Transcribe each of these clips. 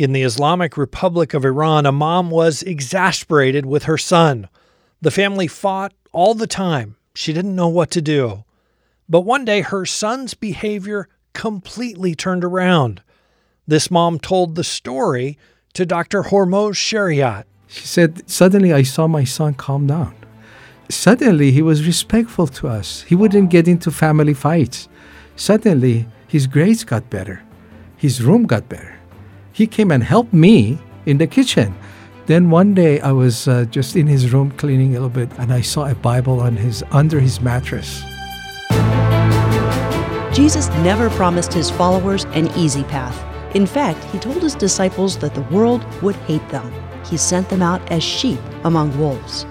In the Islamic Republic of Iran, a mom was exasperated with her son. The family fought all the time. She didn't know what to do. But one day, her son's behavior completely turned around. This mom told the story to Dr. Hormoz Shariat. She said, Suddenly I saw my son calm down. Suddenly he was respectful to us. He wouldn't get into family fights. Suddenly his grades got better. His room got better. He came and helped me in the kitchen. Then one day I was uh, just in his room cleaning a little bit and I saw a Bible on his under his mattress. Jesus never promised his followers an easy path. In fact, he told his disciples that the world would hate them. He sent them out as sheep among wolves.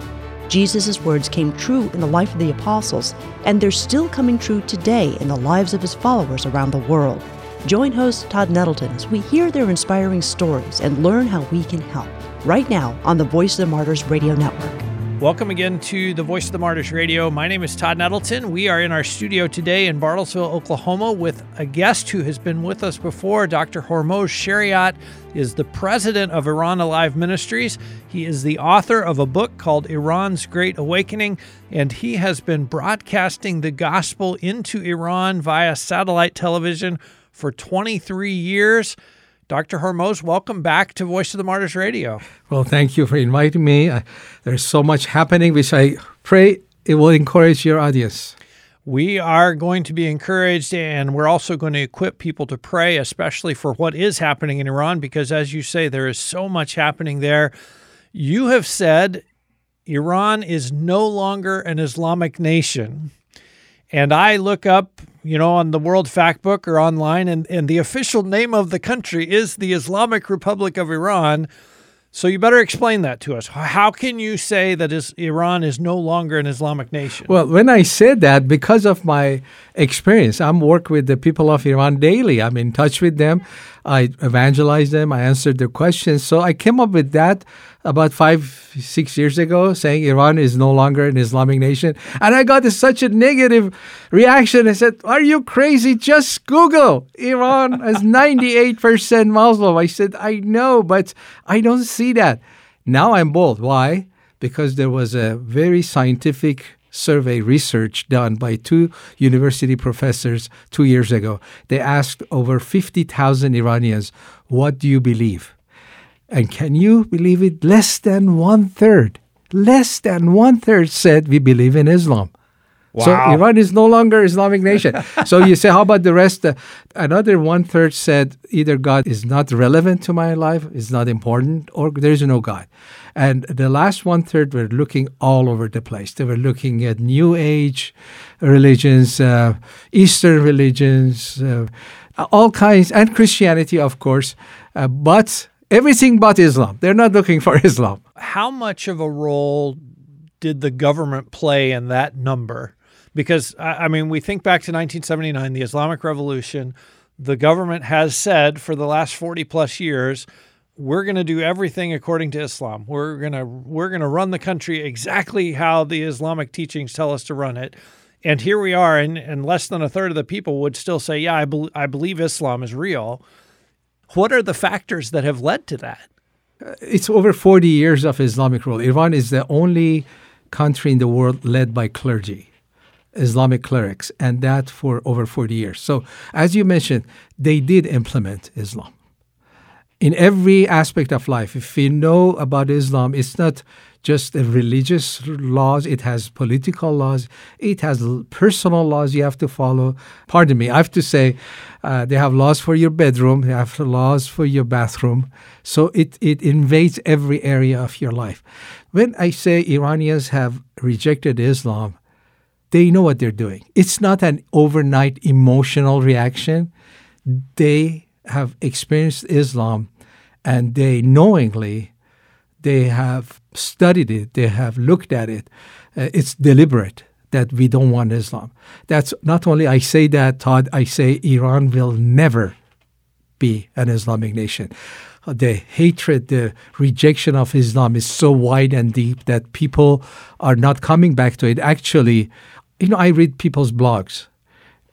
Jesus' words came true in the life of the apostles, and they're still coming true today in the lives of his followers around the world. Join host Todd Nettleton as we hear their inspiring stories and learn how we can help. Right now on the Voice of the Martyrs Radio Network. Welcome again to the Voice of the Martyrs Radio. My name is Todd Nettleton. We are in our studio today in Bartlesville, Oklahoma, with a guest who has been with us before. Dr. Hormoz Shariat is the president of Iran Alive Ministries. He is the author of a book called Iran's Great Awakening, and he has been broadcasting the gospel into Iran via satellite television for 23 years. Dr. Hormoz, welcome back to Voice of the Martyrs Radio. Well, thank you for inviting me. There's so much happening, which I pray it will encourage your audience. We are going to be encouraged, and we're also going to equip people to pray, especially for what is happening in Iran, because as you say, there is so much happening there. You have said Iran is no longer an Islamic nation. And I look up you know, on the World Factbook or online, and, and the official name of the country is the Islamic Republic of Iran. So you better explain that to us. How can you say that is, Iran is no longer an Islamic nation? Well, when I said that, because of my experience, I'm work with the people of Iran daily. I'm in touch with them. I evangelize them. I answer their questions. So I came up with that about five, six years ago, saying Iran is no longer an Islamic nation. And I got such a negative reaction. I said, Are you crazy? Just Google. Iran is 98% Muslim. I said, I know, but I don't see that. Now I'm bold. Why? Because there was a very scientific survey research done by two university professors two years ago. They asked over 50,000 Iranians, What do you believe? And can you believe it? Less than one third, less than one third said we believe in Islam. Wow. So Iran is no longer Islamic nation. so you say, how about the rest? Uh, another one third said either God is not relevant to my life, is not important, or there is no God. And the last one third were looking all over the place. They were looking at New Age religions, uh, Eastern religions, uh, all kinds, and Christianity, of course. Uh, but everything but Islam. They're not looking for Islam. How much of a role did the government play in that number? Because, I mean, we think back to 1979, the Islamic Revolution. The government has said for the last 40 plus years, we're going to do everything according to Islam. We're going to we're going to run the country exactly how the Islamic teachings tell us to run it. And here we are, and, and less than a third of the people would still say, "Yeah, I, be- I believe Islam is real." What are the factors that have led to that? Uh, it's over 40 years of Islamic rule. Iran is the only country in the world led by clergy, Islamic clerics, and that for over 40 years. So, as you mentioned, they did implement Islam. In every aspect of life, if we know about Islam, it's not just religious laws, it has political laws, it has personal laws you have to follow. Pardon me, I have to say, uh, they have laws for your bedroom, they have laws for your bathroom. So it, it invades every area of your life. When I say Iranians have rejected Islam, they know what they're doing. It's not an overnight emotional reaction. They have experienced Islam and they knowingly they have studied it, they have looked at it. Uh, it's deliberate that we don't want Islam. That's not only I say that, Todd, I say Iran will never be an Islamic nation. The hatred, the rejection of Islam is so wide and deep that people are not coming back to it. Actually, you know, I read people's blogs.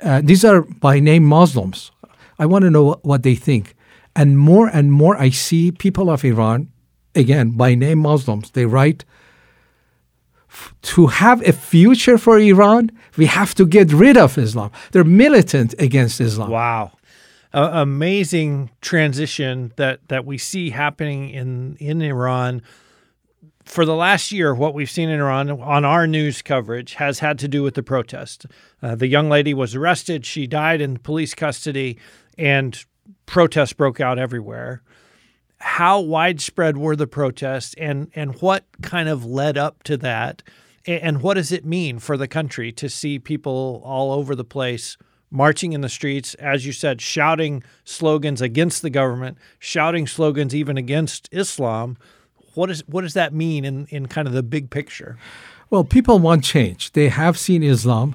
Uh, these are by name Muslims. I want to know what they think. And more and more, I see people of Iran, again, by name Muslims, they write, to have a future for Iran, we have to get rid of Islam. They're militant against Islam. Wow. Uh, amazing transition that, that we see happening in, in Iran. For the last year, what we've seen in Iran on our news coverage has had to do with the protest. Uh, the young lady was arrested. She died in police custody, and protests broke out everywhere. How widespread were the protests, and and what kind of led up to that, and what does it mean for the country to see people all over the place marching in the streets, as you said, shouting slogans against the government, shouting slogans even against Islam? What is what does that mean in in kind of the big picture? Well, people want change. They have seen Islam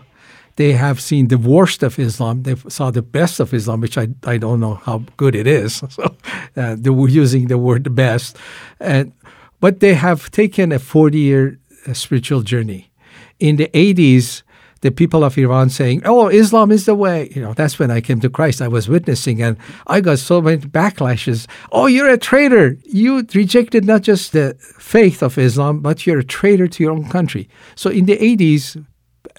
they have seen the worst of Islam. They saw the best of Islam, which I, I don't know how good it is. So uh, they were using the word best. And, but they have taken a 40 year uh, spiritual journey. In the 80s, the people of Iran saying, "Oh, Islam is the way." You know, that's when I came to Christ. I was witnessing, and I got so many backlashes. Oh, you're a traitor! You rejected not just the faith of Islam, but you're a traitor to your own country. So in the '80s,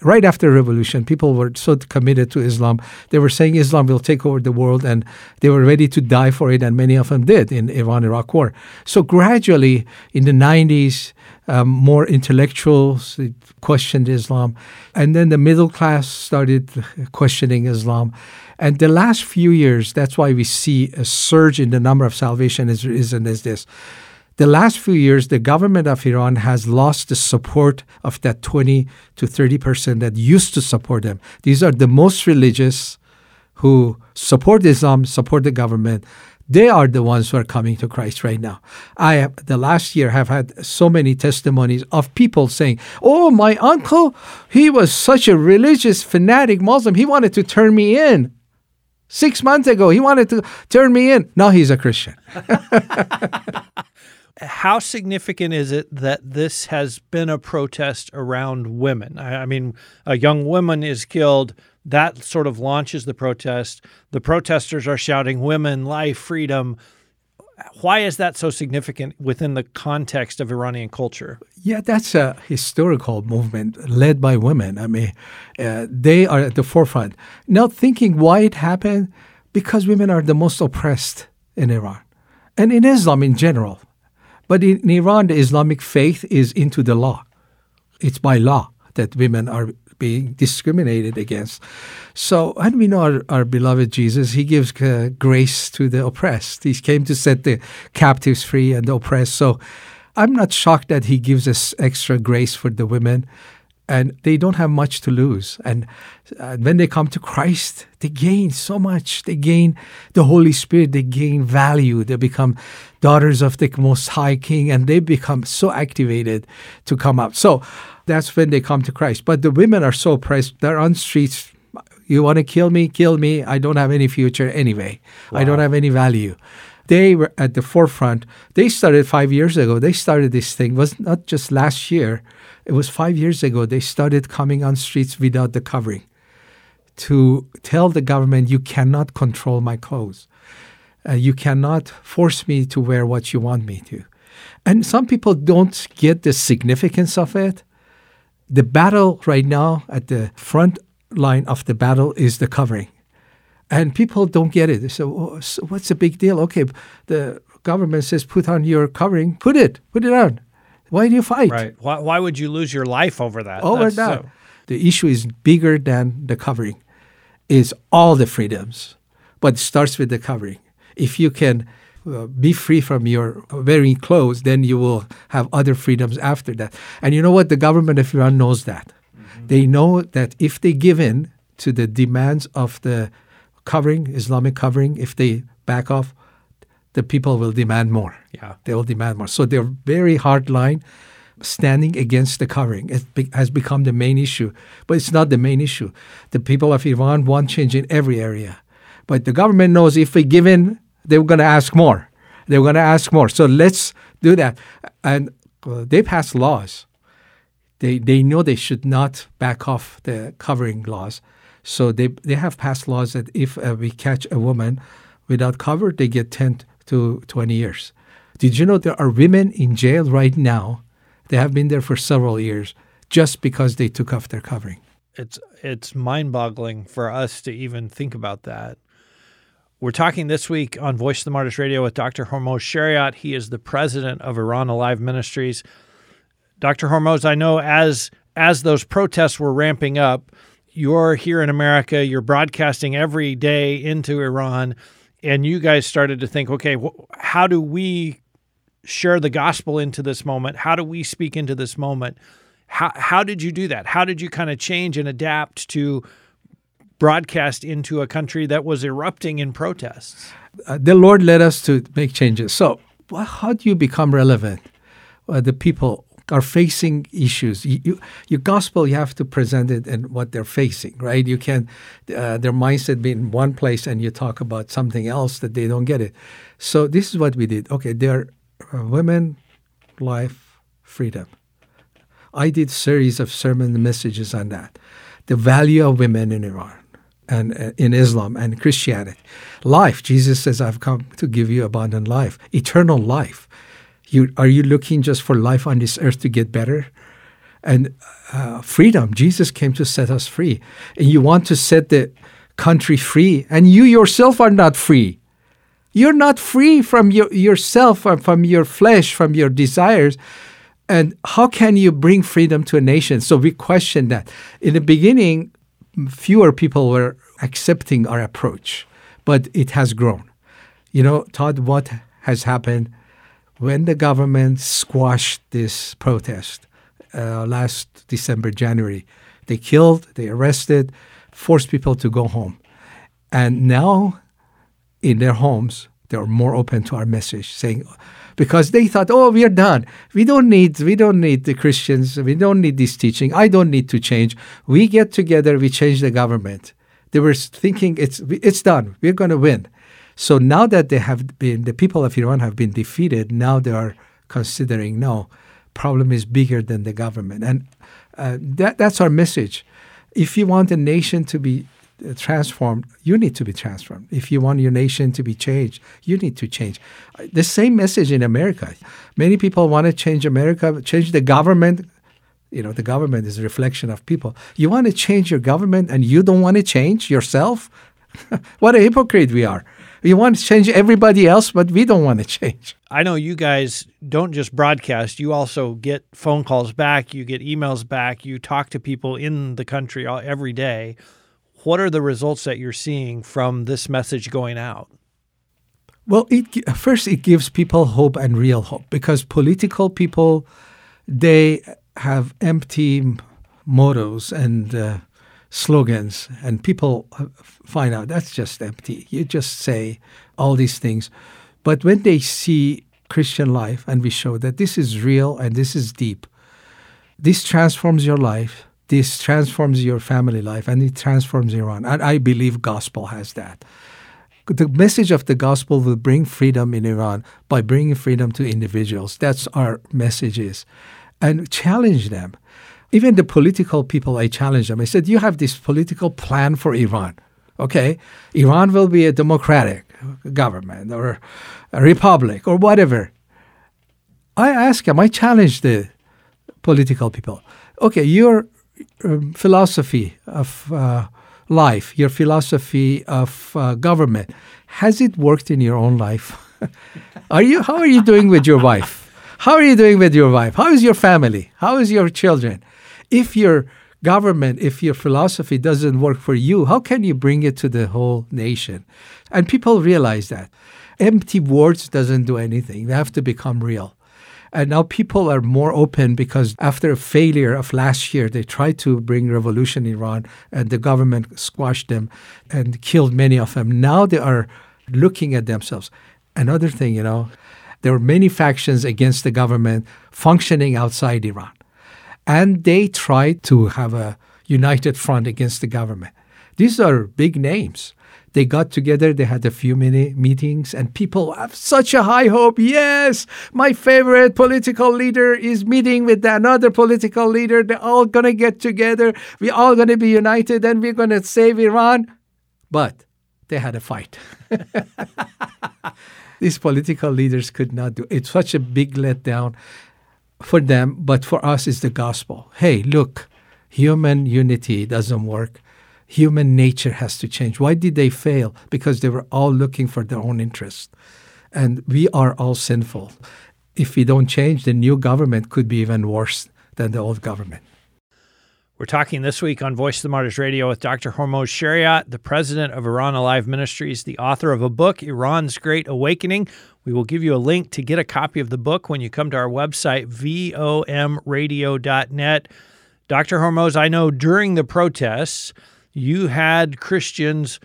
right after revolution, people were so committed to Islam. They were saying Islam will take over the world, and they were ready to die for it, and many of them did in Iran-Iraq War. So gradually, in the 90s, um, more intellectuals questioned Islam, and then the middle class started questioning Islam. And the last few years, that's why we see a surge in the number of salvation is, is, is this the last few years, the government of Iran has lost the support of that 20 to 30 percent that used to support them. These are the most religious who support Islam, support the government. They are the ones who are coming to Christ right now. I have, the last year have had so many testimonies of people saying, "Oh, my uncle, he was such a religious fanatic Muslim. He wanted to turn me in." Six months ago, he wanted to turn me in. Now he's a Christian. how significant is it that this has been a protest around women? I, I, mean, a young woman is killed. That sort of launches the protest. The protesters are shouting, women, life, freedom. Why is that so significant within the context of Iranian culture? Yeah, that's a historical movement led by women. I mean, uh, they are at the forefront. Now, thinking why it happened, because women are the most oppressed in Iran and in Islam in general. But in, Iran, the Islamic faith is into the law. It's by law that women are being discriminated against. So, and we know our, our beloved Jesus, he gives uh, grace to the oppressed. He came to set the captives free and the oppressed. So, I'm not shocked that he gives us extra grace for the women and they don't have much to lose. And uh, when they come to Christ, they gain so much. They gain the Holy Spirit, they gain value, they become daughters of the Most High King, and they become so activated to come up. So that's when they come to Christ. But the women are so oppressed, they're on streets. You want to kill me? Kill me. I don't have any future anyway. Wow. I don't have any value they were at the forefront. They started five years ago. They started this thing. It was not just last year. It was five years ago they started coming on streets without the covering to tell the government, you cannot control my clothes. Uh, you cannot force me to wear what you want me to. And some people don't get the significance of it. The battle right now at the front line of the battle is the covering. And people don't get it. They say, oh, so what's the big deal? Okay, the government says put on your covering, put it, put it on. Why do you fight? Right. Why, why would you lose your life over that? Over That's that. So... The issue is bigger than the covering. Is all the freedoms, but it starts with the covering. If you can uh, be free from your wearing clothes, then you will have other freedoms after that. And you know what? The government of Iran knows that. Mm-hmm. They know that if they give in to the demands of the covering, Islamic covering, if they back off, the people will demand more. Yeah. They will demand more. So they're very hard line standing against the covering. It be, has become the main issue. But it's not the main issue. The people of Iran want change in every area. But the government knows if we give in, they're going to ask more. They're going to ask more. So let's do that. And uh, they pass laws. They, they know they should not back off the covering laws. So they, they have passed laws that if uh, we catch a woman without cover, they get 10 to 20 years. Did you know there are women in jail right now? They have been there for several years just because they took off their covering. It's it's mind-boggling for us to even think about that. We're talking this week on Voice of the Martyrs Radio with Dr. Hormoz Shariat. He is the president of Iran Alive Ministries. Dr. Hormoz, I know as as those protests were ramping up, you're here in America, you're broadcasting every day into Iran, and you guys started to think, okay, wh- how do we share the gospel into this moment? How do we speak into this moment? How, how did you do that? How did you kind of change and adapt to broadcast into a country that was erupting in protests? Uh, the Lord led us to make changes. So, how do you become relevant? Uh, the people are facing issues. You, you, your gospel, you have to present it and what they're facing, right? You can't, uh, their mindset be in one place and you talk about something else that they don't get it. So this is what we did. Okay, there are women, life, freedom. I did series of sermon messages on that. The value of women in Iran and uh, in Islam and Christianity. Life, Jesus says, I've come to give you abundant life, eternal life. You, are you looking just for life on this earth to get better? And uh, freedom, Jesus came to set us free. And you want to set the country free, and you yourself are not free. You're not free from your, yourself, from your flesh, from your desires. And how can you bring freedom to a nation? So we question that. In the beginning, fewer people were accepting our approach, but it has grown. You know, Todd, what has happened when the government squashed this protest uh, last December, January? They killed, they arrested, forced people to go home. And now in their homes, they're more open to our message, saying, because they thought, oh, we are done. We don't need we don't need the Christians. We don't need this teaching. I don't need to change. We get together. We change the government. They were thinking it's it's done. We're going to win. So now that they have been, the people of Iran have been defeated. Now they are considering no, problem is bigger than the government, and uh, that that's our message. If you want a nation to be transformed, you need to be transformed. If you want your nation to be changed, you need to change. The same message in America. Many people want to change America, change the government. You know, the government is a reflection of people. You want to change your government and you don't want to change yourself? what a hypocrite we are. We want to change everybody else, but we don't want to change. I know you guys don't just broadcast, you also get phone calls back, you get emails back, you talk to people in the country every day what are the results that you're seeing from this message going out? Well, it, first it gives people hope and real hope because political people they have empty mottos and uh, slogans, and people uh, find out that's just empty. You just say all these things, but when they see Christian life and we show that this is real and this is deep, this transforms your life this transforms your family life and it transforms Iran. And I believe gospel has that. The message of the gospel will bring freedom in Iran by bringing freedom to individuals. That's our message is. And challenge them. Even the political people, I challenge them. I said, you have this political plan for Iran. Okay, Iran will be a democratic government or a republic or whatever. I ask them, I challenge the political people. Okay, you're um, philosophy of uh, life, your philosophy of uh, government, has it worked in your own life? are you? How are you doing with your wife? How are you doing with your wife? How is your family? How is your children? If your government, if your philosophy doesn't work for you, how can you bring it to the whole nation? And people realize that empty words doesn't do anything. They have to become real. And now people are more open because after a failure of last year, they tried to bring revolution in Iran and the government squashed them and killed many of them. Now they are looking at themselves. Another thing, you know, there were many factions against the government functioning outside Iran. And they tried to have a united front against the government. These are big names. They got together, they had a few mini meetings, and people have such a high hope. Yes, my favorite political leader is meeting with another political leader. They're all going to get together. We're all going to be united and we're going to save Iran. But they had a fight. These political leaders could not do it. it's such a big letdown for them, but for us it's the gospel. Hey, look, human unity doesn't work. Human nature has to change. Why did they fail? Because they were all looking for their own interest. And we are all sinful. If we don't change, the new government could be even worse than the old government. We're talking this week on Voice of the Martyrs Radio with Dr. Hormoz Shariat, the president of Iran Alive Ministries, the author of a book, Iran's Great Awakening. We will give you a link to get a copy of the book when you come to our website, vomradio.net. Dr. Hormoz, I know during the protests, you had Christians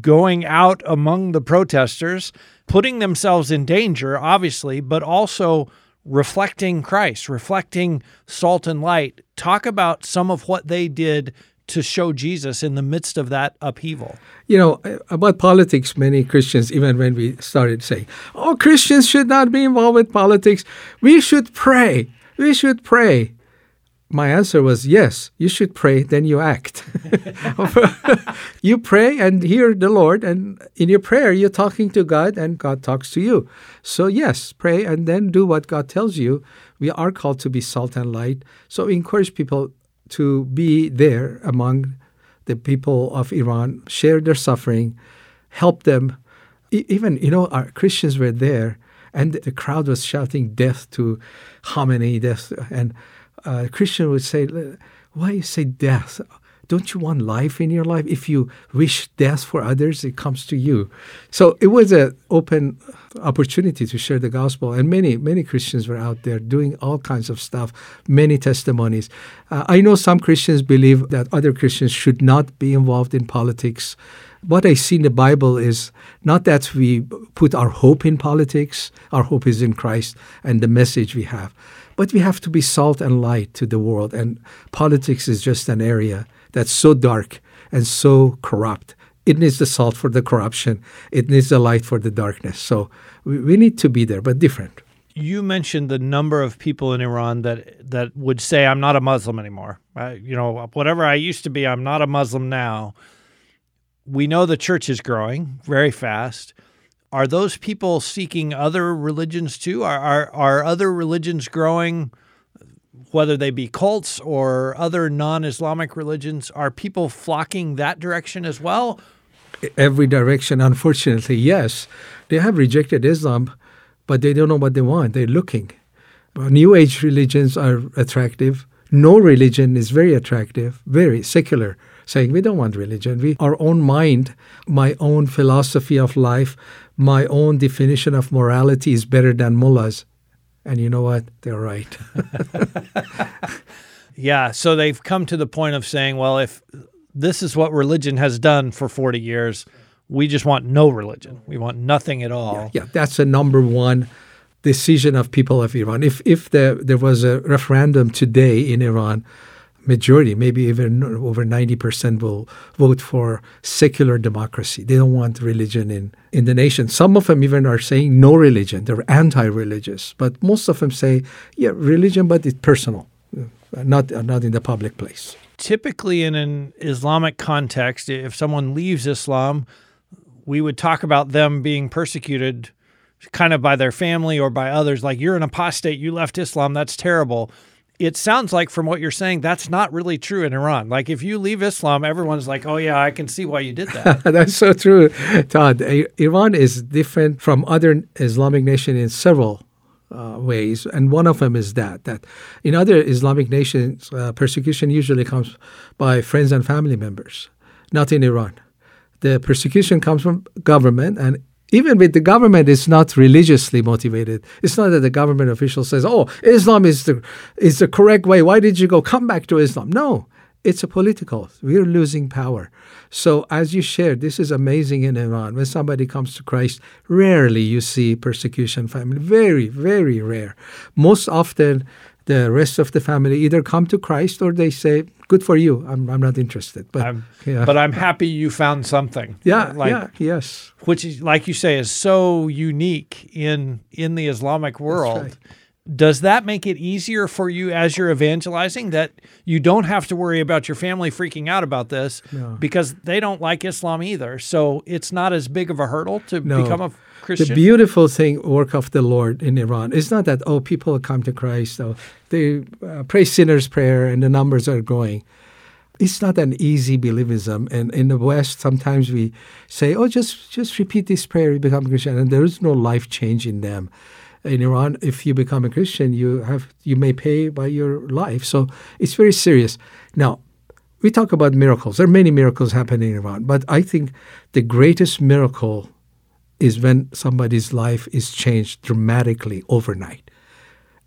going out among the protesters, putting themselves in danger, obviously, but also reflecting Christ, reflecting salt and light. Talk about some of what they did to show Jesus in the midst of that upheaval. You know, uh, about politics, many Christians, even when we started saying, oh, Christians should not be involved with politics, we should pray. We should pray my answer was yes, you should pray, then you act. you pray and hear the Lord, and in your prayer, you're talking to God, and God talks to you. So, yes, pray and then do what God tells you. We are called to be salt and light. So, encourage people to be there among the people of Iran, share their suffering, help them. even, you know, our Christians were there, and the crowd was shouting death to Khamenei, death, and uh, Christian would say, why you say death? Don't you want life in your life? If you wish death for others, it comes to you. So it was an open opportunity to share the gospel, and many many Christians were out there doing all kinds of stuff. Many testimonies. Uh, I know some Christians believe that other Christians should not be involved in politics. What I see in the Bible is not that we put our hope in politics. Our hope is in Christ and the message we have but we have to be salt and light to the world. And politics is just an area that's so dark and so corrupt. It needs the salt for the corruption, it needs the light for the darkness. So we, we need to be there, but different. You mentioned the number of people in Iran that that would say, "I'm not a Muslim anymore." I, you know, whatever I used to be, I'm not a Muslim now. We know the church is growing very fast are those people seeking other religions too? Are, are, are other religions growing, whether they be cults or other non Islamic religions? Are people flocking that direction as well? Every direction, unfortunately, yes. They have rejected Islam, but they don't know what they want. They're looking. New Age religions are attractive. No religion is very attractive, very secular saying we don't want religion. We our own mind, my own philosophy of life, my own definition of morality is better than mullahs. And you know what? They're right. yeah. So they've come to the point of saying, well, if this is what religion has done for 40 years, we just want no religion. We want nothing at all. Yeah, yeah that's the number one decision of people of Iran. If if there there was a referendum today in Iran majority, maybe even over 90% will vote for secular democracy. They don't want religion in, in the nation. Some of them even are saying no religion. They're anti-religious. But most of them say, yeah, religion, but it's personal, uh, not, uh, not in the public place. Typically in an Islamic context, if someone leaves Islam, we would talk about them being persecuted kind of by their family or by others. Like, you're an apostate, you left Islam, that's terrible it sounds like from what you're saying that's not really true in Iran. Like if you leave Islam, everyone's like, "Oh yeah, I can see why you did that." that's so true, Todd. Iran is different from other Islamic nations in several uh, ways, and one of them is that that in other Islamic nations, uh, persecution usually comes by friends and family members, not in Iran. The persecution comes from government, and even with the government, it's not religiously motivated. It's not that the government official says, "Oh, Islam is the is the correct way. Why did you go? Come back to Islam." No, it's a political. We're losing power. So, as you shared, this is amazing in Iran. When somebody comes to Christ, rarely you see persecution family. Very, very rare. Most often, the rest of the family either come to Christ or they say, "Good for you. I'm, I'm not interested." But I'm, yeah. but I'm happy you found something. Yeah, like, yeah, yes. Which is, like you say, is so unique in in the Islamic world. Right. does that make it easier for you as you're evangelizing that you don't have to worry about your family freaking out about this No. because they don't like Islam either? So it's not as big of a hurdle to No. become a The beautiful thing, work of the Lord in Iran, is not that oh people come to Christ, oh they uh, pray sinners' prayer and the numbers are growing. It's not an easy believism, and in the West, sometimes we say, "Oh, just just repeat this prayer, you become a Christian," and there is no life change in them. In Iran, if you become a Christian, you have you may pay by your life, so it's very serious. Now, we talk about miracles. There are many miracles happening in Iran, but I think the greatest miracle is when somebody's life is changed dramatically overnight.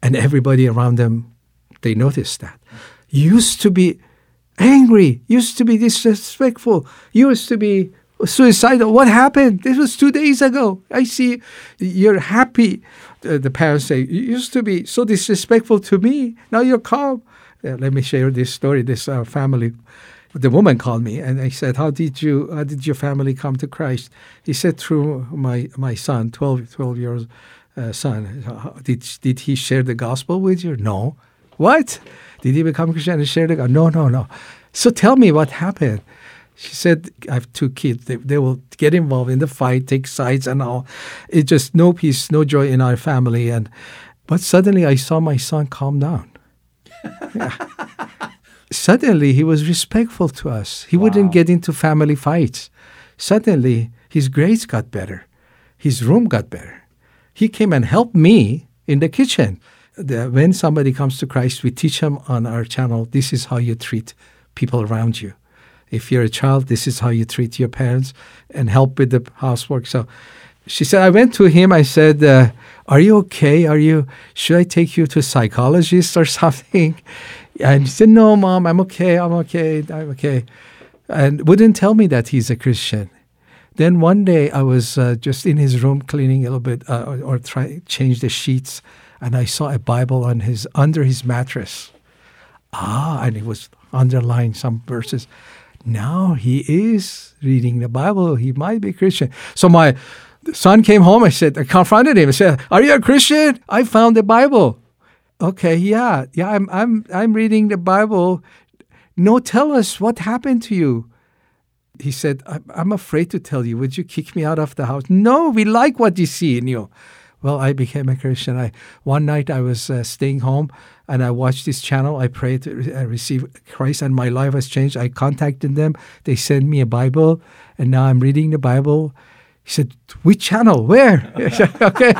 And everybody around them, they notice that. Used to be angry, used to be disrespectful, used to be suicidal. What happened? This was two days ago. I see you're happy. Uh, the parents say, You used to be so disrespectful to me. Now you're calm. Uh, let me share this story. This uh, family the woman called me and I said, "How did you? How did your family come to Christ?" He said, "Through my my son, 12, 12 years uh, son. Did did he share the gospel with you? No. What? Did he become Christian and share the gospel? No, no, no. So tell me what happened." She said, "I have two kids. They, they will get involved in the fight, take sides, and all. It's just no peace, no joy in our family." And but suddenly, I saw my son calm down suddenly he was respectful to us. He wouldn't get into family fights. Suddenly his grades got better. His room got better. He came and helped me in the kitchen. The- when somebody comes to Christ, we teach them on our channel this is how you treat people around you. If you're a child, this is how you treat your parents and help with the housework. So she said, I went to him. I said, uh, Are you okay? Are you, should I take you to a psychologist or something? And he said, No, mom, I'm okay. I'm okay. I'm okay. And wouldn't tell me that he's a Christian. Then one day I was uh, just in his room cleaning a little bit uh, or, or try change the sheets, and I saw a Bible on his under his mattress. Ah, and it was underlined some verses. Now he is reading the Bible. He might be Christian. So my son came home. I said, I confronted him. I said, "Are you a Christian? I found the Bible." Okay, yeah, yeah. I'm, I'm, I'm reading the Bible. No, tell us what happened to you. He said, I'm, afraid to tell you. Would you kick me out of the house? No, we like what you see in you. Well, I became a Christian. I one night I was uh, staying home and I watched this channel. I prayed to re- receive Christ, and my life has changed. I contacted them. They sent me a Bible, and now I'm reading the Bible. He said, "Which channel? Where?" Okay.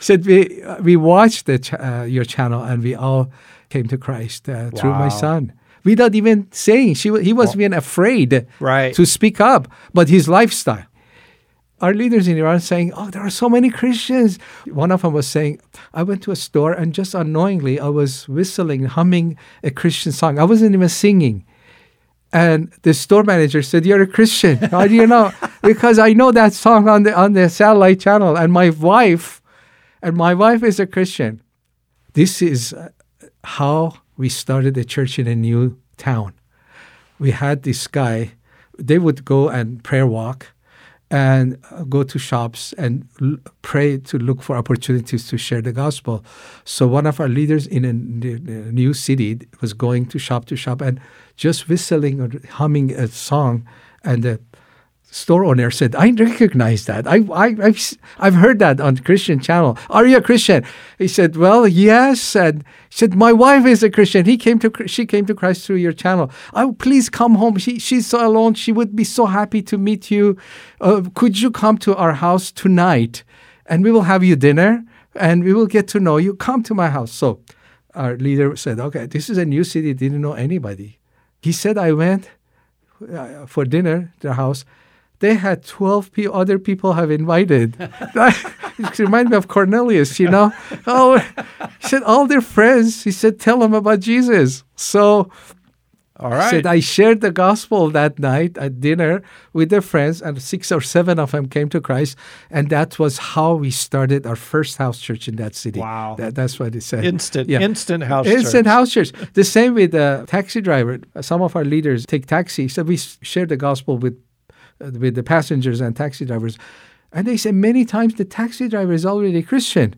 Said, "We uh, we watched the ch- uh, your channel, and we all came to Christ uh, through my son." Without even saying, she he was even afraid Right. to speak up, but his lifestyle our leaders in Iran saying, "Oh, there are so many Christians." One of them was saying, "I went to a store and just unknowingly I was whistling, humming a Christian song. I wasn't even singing." And the store manager said, "You're a Christian. How do you know?" because I know that song on the on the satellite channel, and my wife, and my wife is a Christian. This is uh, how we started a church in a new town. We had this guy. They would go and prayer walk, and uh, go to shops and l- pray to look for opportunities to share the gospel. So one of our leaders in a, n- a new city was going to shop to shop and just whistling or humming a song, and the store owner said, "I recognize that. I, I, I've, I've heard that on Christian channel. Are you a Christian?" He said, "Well, yes." And he said, "My wife is a Christian. He came to, she came to Christ through your channel. Oh, please come home. She, she's so alone. She would be so happy to meet you. Uh, could you come to our house tonight, and we will have you dinner, and we will get to know you. Come to my house." So, our leader said, "Okay, this is a new city. Didn't know anybody." He said, "I went." uh, for dinner to their house, they had 12 pe- other people have invited. it reminded me of Cornelius, you know. Oh, he said, all their friends, he said, tell them about Jesus. So All right. said, I shared the gospel that night at dinner with their friends, and six or seven of them came to Christ. And that was how we started our first house church in that city. Wow. That, that's what he said. instant, Yeah. instant house Instant church. house church. The same with the taxi driver. Some of our leaders take taxi, so we share the gospel with with the passengers and taxi drivers. And they say many times the taxi driver is already Christian.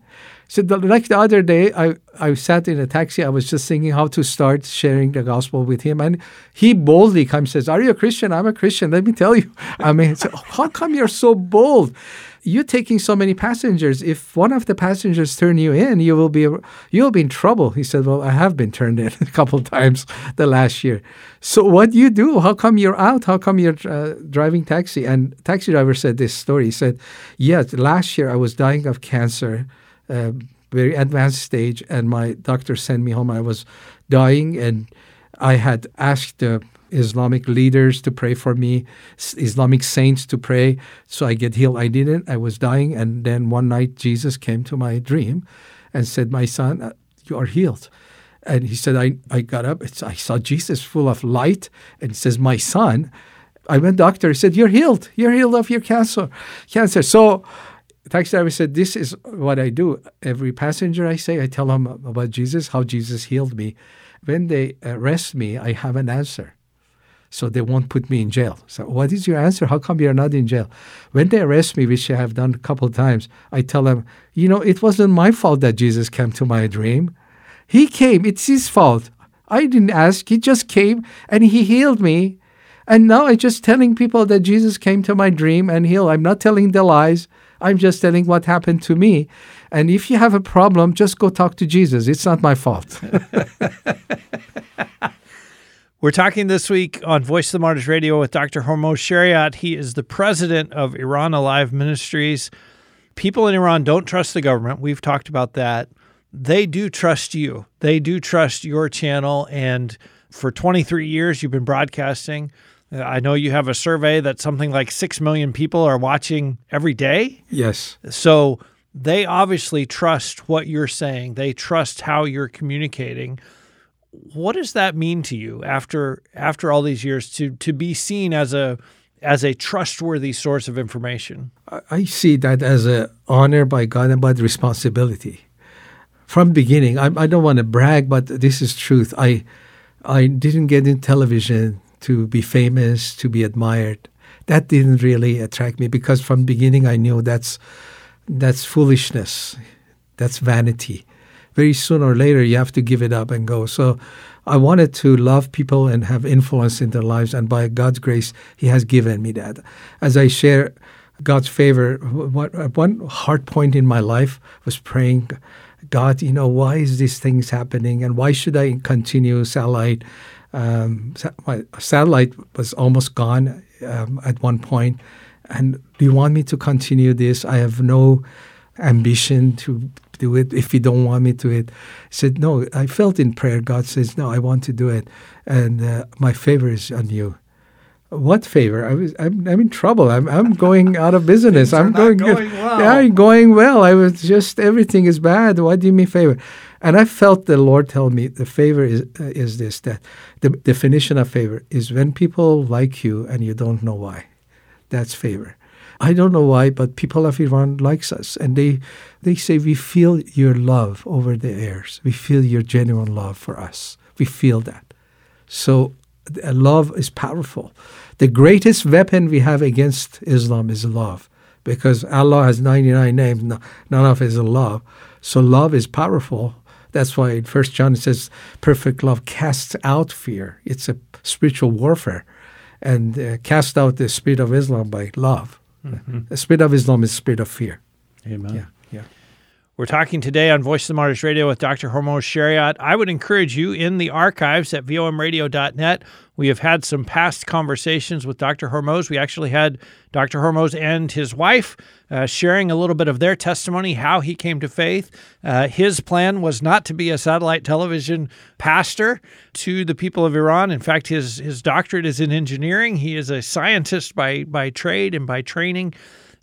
So the, like the other day, I, I sat in a taxi. I was just thinking how to start sharing the gospel with him, and he boldly comes and says, "Are you a Christian? I'm a Christian. Let me tell you." I mean, so, how come you're so bold? You're taking so many passengers. If one of the passengers turn you in, you will be you'll be in trouble. He said, "Well, I have been turned in a couple of times the last year. So what do you do? How come you're out? How come you're uh, driving taxi?" And taxi driver said this story. He said, "Yes, last year I was dying of cancer." uh, very advanced stage, and my doctor sent me home. I was dying, and I had asked the Islamic leaders to pray for me, Islamic saints to pray, so I get healed. I didn't. I was dying, and then one night Jesus came to my dream, and said, "My son, uh, you are healed." And he said, I, I got up. I saw Jesus full of light, and says, "My son." I went doctor. He said, "You're healed. You're healed of your cancer." Cancer. So taxi driver said, This is what I do. Every passenger I say, I tell them about Jesus, how Jesus healed me. When they arrest me, I have an answer. So they won't put me in jail. So, what is your answer? How come you're not in jail? When they arrest me, which I have done a couple of times, I tell them, You know, it wasn't my fault that Jesus came to my dream. He came, it's his fault. I didn't ask. He just came and he healed me. And now I'm just telling people that Jesus came to my dream and healed. I'm not telling the lies. I'm just telling what happened to me. And if you have a problem, just go talk to Jesus. It's not my fault. We're talking this week on Voice of the Martyrs Radio with Dr. Hormoz Shariat. He is the president of Iran Alive Ministries. People in Iran don't trust the government. We've talked about that. They do trust you. They do trust your channel. And for 23 years, you've been broadcasting. I know you have a survey that something like 6 million people are watching every day. Yes. So they obviously trust what you're saying, they trust how you're communicating. What does that mean to you after after all these years to to be seen as a as a trustworthy source of information? I see that as an honor by God and by the responsibility. From beginning, I, I don't want to brag, but this is truth. I I didn't get in television to be famous, to be admired. That didn't really attract me because from beginning I knew that's that's foolishness. That's vanity. Very soon or later you have to give it up and go. So I wanted to love people and have influence in their lives and by God's grace he has given me that. As I share God's favor, what, one hard point in my life was praying God, you know, why is these things happening and why should I continue satellite um, my satellite was almost gone um, at one point. And do you want me to continue this? I have no ambition to do it if you don't want me to it. I said, no, I felt in prayer. God says, no, I want to do it. And uh, my favor is on you. What favor? I was, I'm, I'm in trouble. I'm, I'm going out of business. I'm going, going well. Yeah, I'm going well. I was just, everything is bad. Why do you mean favor? And I felt the Lord tell me the favor is, uh, is this that the definition of favor is when people like you and you don't know why. That's favor. I don't know why, but people of Iran likes us, and they they say we feel your love over the airs. We feel your genuine love for us. We feel that. So love is powerful. The greatest weapon we have against Islam is love, because Allah has 99 names, none of it is love. So love is powerful, that's why in First John it says, "Perfect love casts out fear." It's a spiritual warfare, and uh, cast out the spirit of Islam by love. Mm-hmm. The spirit of Islam is spirit of fear. Amen. Yeah. We're talking today on Voice of the Martyrs Radio with Dr. Hormoz Shariat. I would encourage you in the archives at vomradio.net. We have had some past conversations with Dr. Hormoz. We actually had Dr. Hormoz and his wife uh, sharing a little bit of their testimony, how he came to faith. Uh, his plan was not to be a satellite television pastor to the people of Iran. In fact, his, his doctorate is in engineering. He is a scientist by, by trade and by training.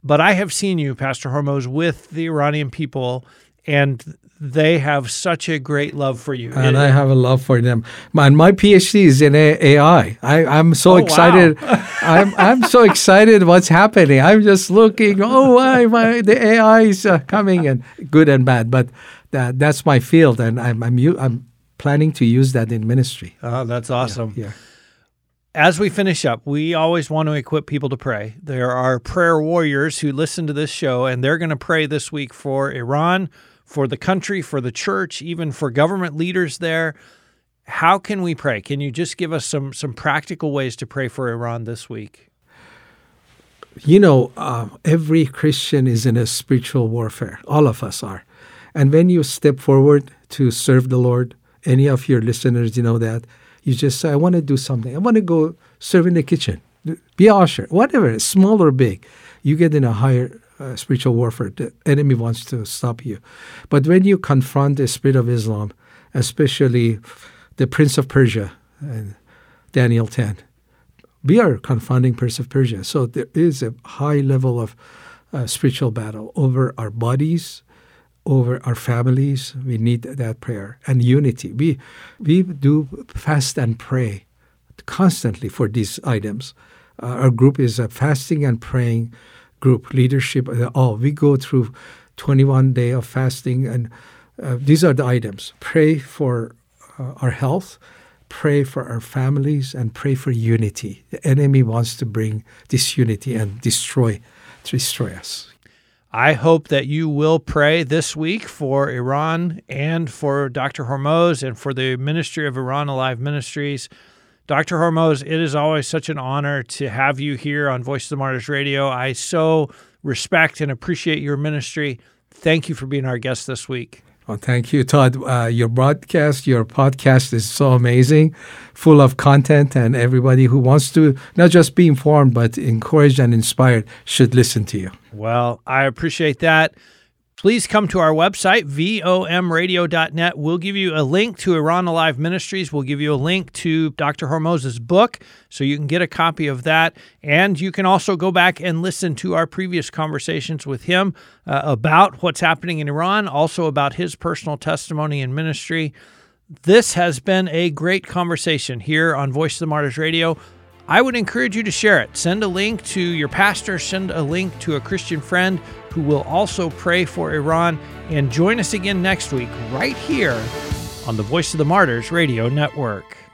But I have seen you, Pastor Hormoz, with the Iranian people, and they have such a great love for you. And it, I have a love for them. Man, my PhD is in AI. I, am so oh, excited. Wow. I'm I'm so excited what's happening. I'm just looking. Oh, why my the AI is uh, coming and good and bad. But that that's my field, and I'm I'm I'm planning to use that in ministry. Oh, that's awesome. yeah. yeah. As we finish up, we always want to equip people to pray. There are prayer warriors who listen to this show, and they're going to pray this week for Iran, for the country, for the church, even for government leaders there. How can we pray? Can you just give us some some practical ways to pray for Iran this week? You know, uh, every Christian is in a spiritual warfare. All of us are. And when you step forward to serve the Lord, any of your listeners, you know that you just say, I want to do something. I want to go serve in the kitchen, be an usher, whatever, small or big. You get in a higher uh, spiritual warfare. The enemy wants to stop you. But when you confront the spirit of Islam, especially the Prince of Persia, and Daniel 10, we are confronting Prince of Persia. So there is a high level of uh, spiritual battle over our bodies, over our families. We need that prayer and unity. We we do fast and pray constantly for these items. Uh, our group is a fasting and praying group. Leadership, uh, all we go through 21 day of fasting, and uh, these are the items. Pray for uh, our health. Pray for our families and pray for unity. The enemy wants to bring disunity and destroy, destroy us. I hope that you will pray this week for Iran and for Dr. Hormoz and for the Ministry of Iran Alive Ministries. Dr. Hormoz, it is always such an honor to have you here on Voice of the Martyrs Radio. I so respect and appreciate your ministry. Thank you for being our guest this week. Well, thank you, Todd. Uh, your broadcast, your podcast is so amazing, full of content, and everybody who wants to not just be informed, but encouraged and inspired should listen to you. Well, I appreciate that please come to our website, vomradio.net. We'll give you a link to Iran Alive Ministries. We'll give you a link to Dr. Hormoz's book so you can get a copy of that. And you can also go back and listen to our previous conversations with him uh, about what's happening in Iran, also about his personal testimony and ministry. This has been a great conversation here on Voice of the Martyrs Radio. I would encourage you to share it. Send a link to your pastor, send a link to a Christian friend who will also pray for Iran. And join us again next week, right here on the Voice of the Martyrs Radio Network.